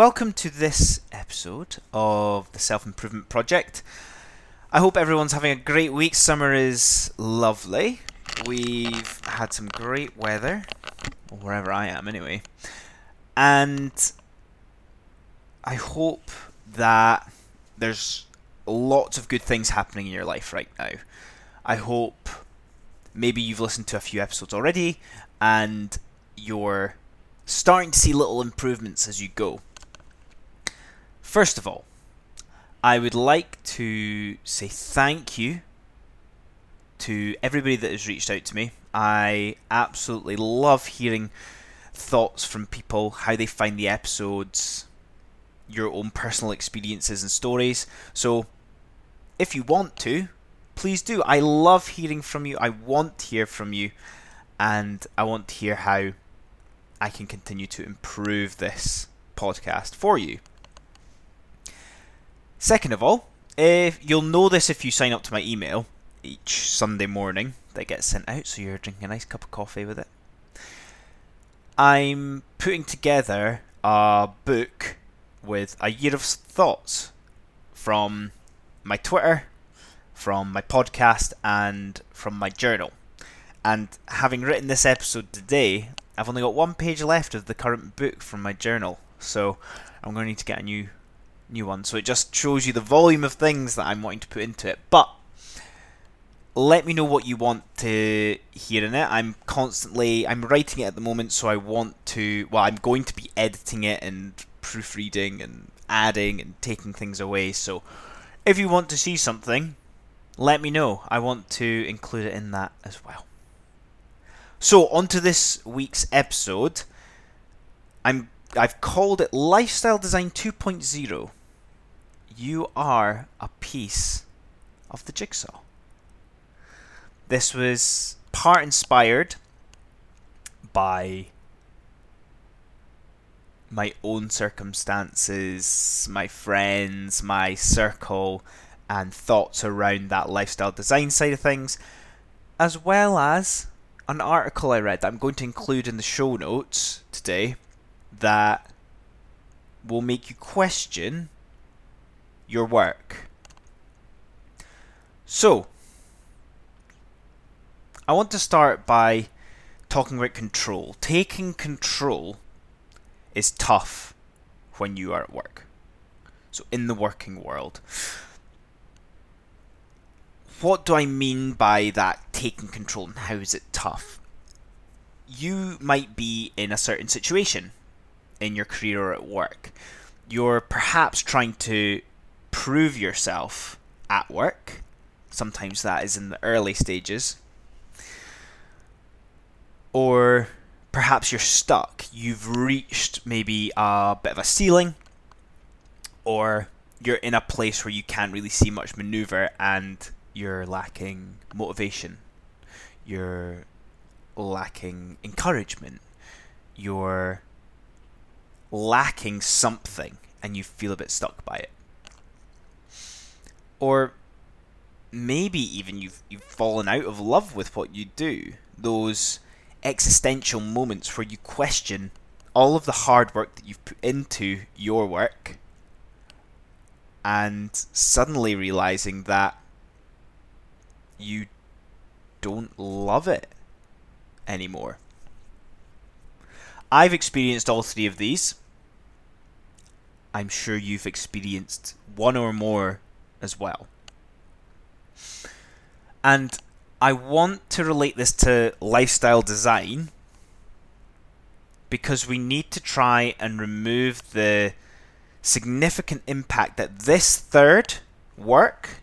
Welcome to this episode of the Self Improvement Project. I hope everyone's having a great week. Summer is lovely. We've had some great weather, wherever I am anyway. And I hope that there's lots of good things happening in your life right now. I hope maybe you've listened to a few episodes already and you're starting to see little improvements as you go. First of all, I would like to say thank you to everybody that has reached out to me. I absolutely love hearing thoughts from people, how they find the episodes, your own personal experiences and stories. So, if you want to, please do. I love hearing from you. I want to hear from you. And I want to hear how I can continue to improve this podcast for you. Second of all, if you'll know this if you sign up to my email each Sunday morning that gets sent out, so you're drinking a nice cup of coffee with it. I'm putting together a book with a year of thoughts from my Twitter, from my podcast, and from my journal. And having written this episode today, I've only got one page left of the current book from my journal, so I'm going to need to get a new new one. So it just shows you the volume of things that I'm wanting to put into it. But let me know what you want to hear in it. I'm constantly I'm writing it at the moment, so I want to. Well, I'm going to be editing it and proofreading and adding and taking things away. So if you want to see something, let me know. I want to include it in that as well. So on to this week's episode. I'm I've called it Lifestyle Design 2.0. You are a piece of the jigsaw. This was part inspired by my own circumstances, my friends, my circle, and thoughts around that lifestyle design side of things, as well as an article I read that I'm going to include in the show notes today that will make you question your work. So, I want to start by talking about control. Taking control is tough when you are at work. So, in the working world. What do I mean by that taking control and how is it tough? You might be in a certain situation in your career or at work. You're perhaps trying to prove yourself at work. Sometimes that is in the early stages. Or perhaps you're stuck. You've reached maybe a bit of a ceiling, or you're in a place where you can't really see much maneuver and you're lacking motivation. You're lacking encouragement. You're lacking something and you feel a bit stuck by it. Or maybe even you've you've fallen out of love with what you do. Those existential moments where you question all of the hard work that you've put into your work and suddenly realizing that you don't love it anymore. I've experienced all three of these. I'm sure you've experienced one or more as well. And I want to relate this to lifestyle design because we need to try and remove the significant impact that this third work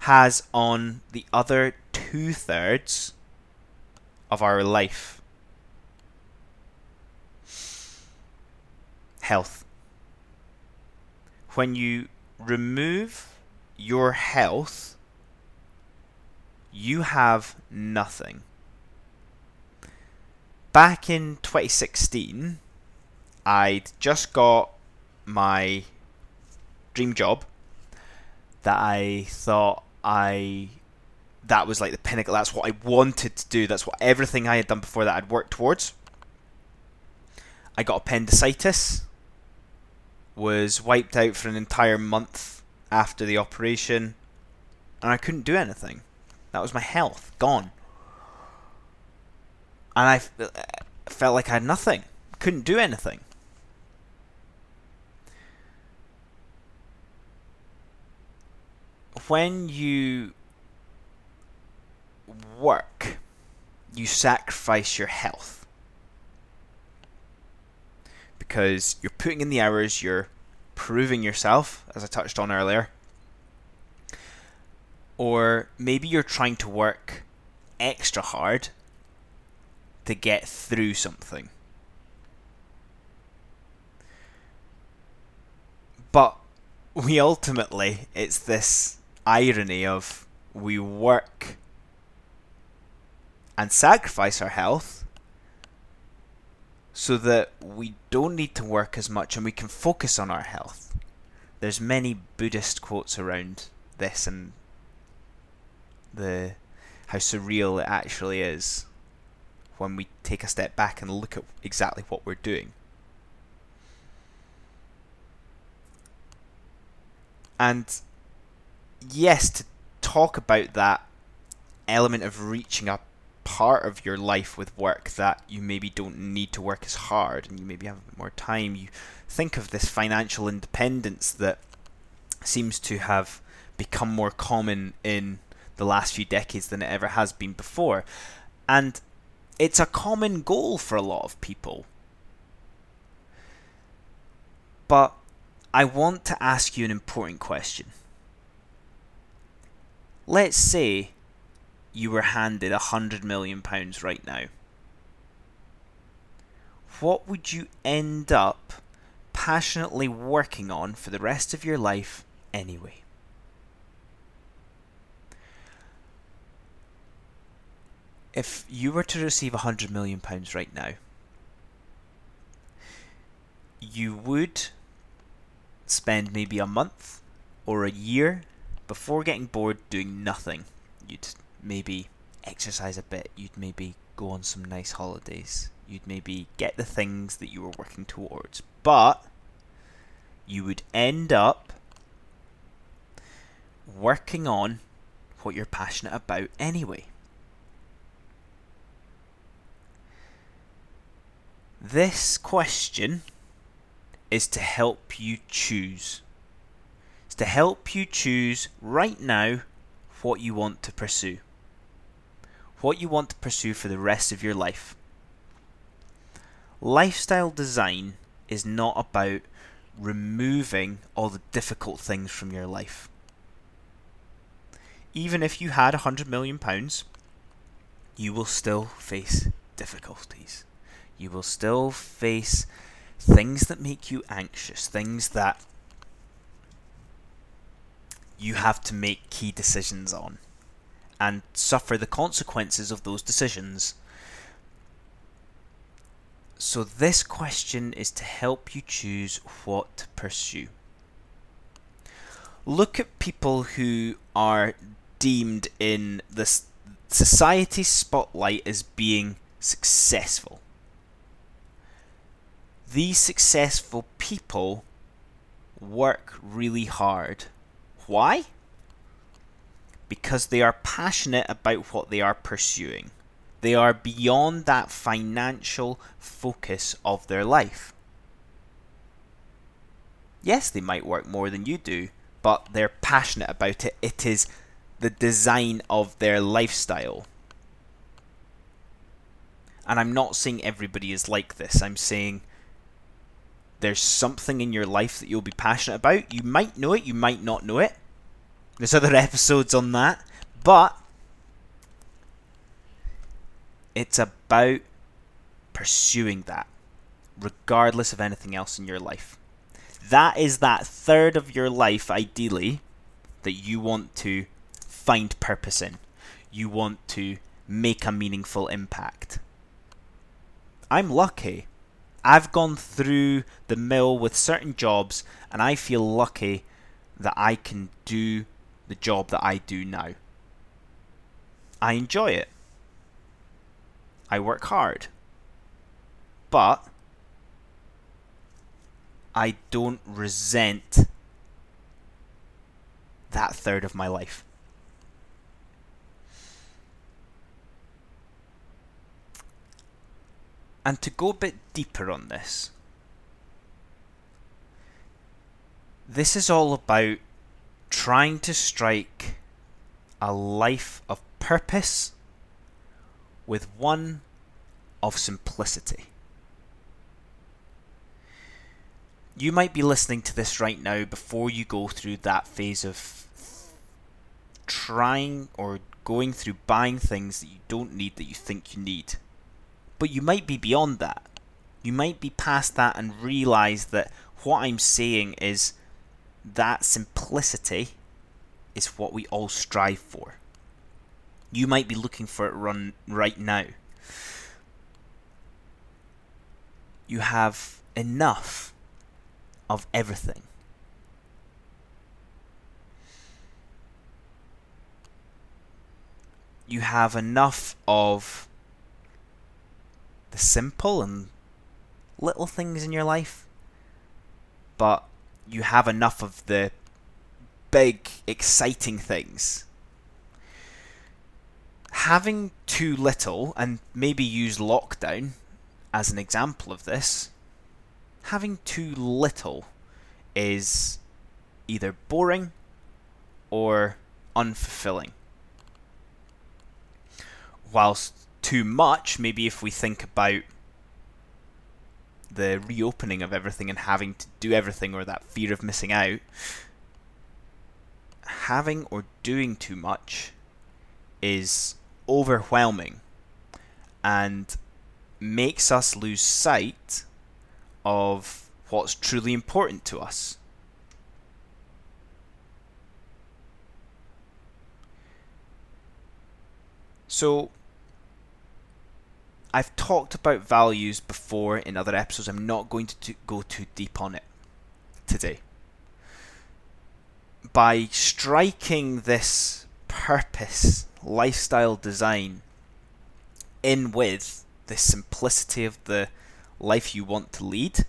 has on the other two thirds of our life. Health. When you remove your health, you have nothing. Back in 2016, I'd just got my dream job that I thought I that was like the pinnacle. That's what I wanted to do. That's what everything I had done before that I'd worked towards. I got appendicitis was wiped out for an entire month after the operation, and I couldn't do anything. That was my health gone, and I uh, felt like I had nothing. Couldn't do anything. When you work, you sacrifice your health because you're putting in the hours, you're proving yourself, as I touched on earlier. Or maybe you're trying to work extra hard to get through something. But we ultimately, it's this irony of we work and sacrifice our health so that we don't need to work as much and we can focus on our health. There's many Buddhist quotes around this and the how surreal it actually is when we take a step back and look at exactly what we're doing. And yes, to talk about that element of reaching up part of your life with work that you maybe don't need to work as hard and you maybe have a bit more time. You think of this financial independence that seems to have become more common in the last few decades than it ever has been before. And it's a common goal for a lot of people. But I want to ask you an important question. Let's say you were handed a hundred million pounds right now, what would you end up passionately working on for the rest of your life anyway? If you were to receive a hundred million pounds right now, you would spend maybe a month or a year before getting bored doing nothing. You'd maybe exercise a bit, you'd maybe go on some nice holidays, you'd maybe get the things that you were working towards, but you would end up working on what you're passionate about anyway. This question is to help you choose. It's to help you choose right now what you want to pursue what you want to pursue for the rest of your life. Lifestyle design is not about removing all the difficult things from your life. Even if you had a hundred million pounds, you will still face difficulties. You will still face things that make you anxious, things that you have to make key decisions on and suffer the consequences of those decisions. So, this question is to help you choose what to pursue. Look at people who are deemed in the society spotlight as being successful. These successful people work really hard. Why? Because they are passionate about what they are pursuing. They are beyond that financial focus of their life. Yes, they might work more than you do, but they're passionate about it. It is the design of their lifestyle. And I'm not saying everybody is like this. I'm saying there's something in your life that you'll be passionate about. You might know it, you might not know it. There's other episodes on that, but it's about pursuing that, regardless of anything else in your life. That is that third of your life, ideally, that you want to find purpose in. You want to make a meaningful impact. I'm lucky. I've gone through the mill with certain jobs, and I feel lucky that I can do the job that I do now. I enjoy it. I work hard. But I don't resent that third of my life. And to go a bit deeper on this, this is all about trying to strike a life of purpose with one of simplicity. You might be listening to this right now before you go through that phase of trying or going through buying things that you don't need that you think you need. But you might be beyond that. You might be past that and realize that what I'm saying is that simplicity is what we all strive for. You might be looking for it run right now. You have enough of everything. You have enough of the simple and little things in your life, but you have enough of the big, exciting things. Having too little, and maybe use lockdown as an example of this, having too little is either boring or unfulfilling. Whilst too much, maybe if we think about the reopening of everything and having to do everything or that fear of missing out, having or doing too much is overwhelming and makes us lose sight of what's truly important to us. So, I've talked about values before in other episodes. I'm not going to go too deep on it today. By striking this purpose lifestyle design in with the simplicity of the life you want to lead,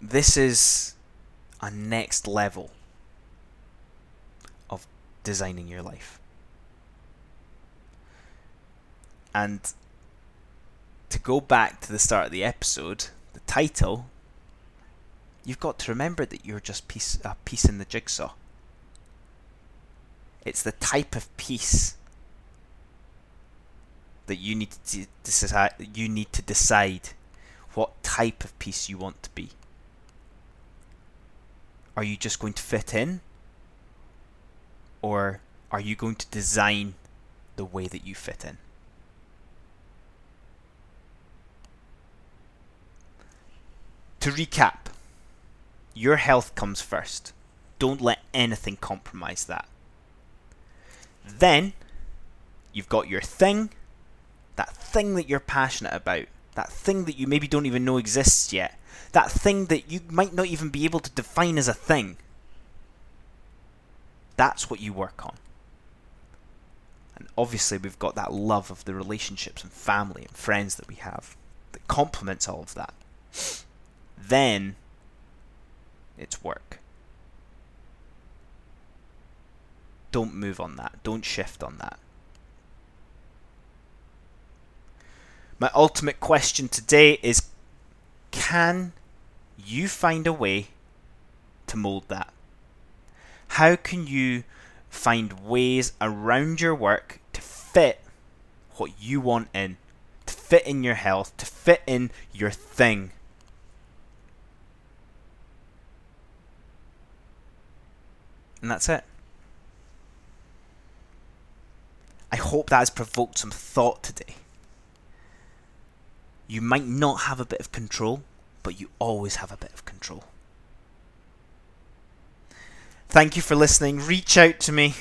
this is a next level of designing your life. And to go back to the start of the episode, the title, you've got to remember that you're just piece, a piece in the jigsaw. It's the type of piece that you need to decide. You need to decide what type of piece you want to be. Are you just going to fit in, or are you going to design the way that you fit in? To recap, your health comes first. Don't let anything compromise that. Then, you've got your thing, that thing that you're passionate about, that thing that you maybe don't even know exists yet, that thing that you might not even be able to define as a thing. That's what you work on. And obviously, we've got that love of the relationships and family and friends that we have that complements all of that then it's work. Don't move on that. Don't shift on that. My ultimate question today is can you find a way to mold that? How can you find ways around your work to fit what you want in, to fit in your health, to fit in your thing? And that's it. I hope that has provoked some thought today. You might not have a bit of control, but you always have a bit of control. Thank you for listening. Reach out to me.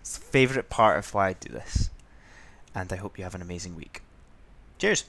It's the favourite part of why I do this. And I hope you have an amazing week. Cheers.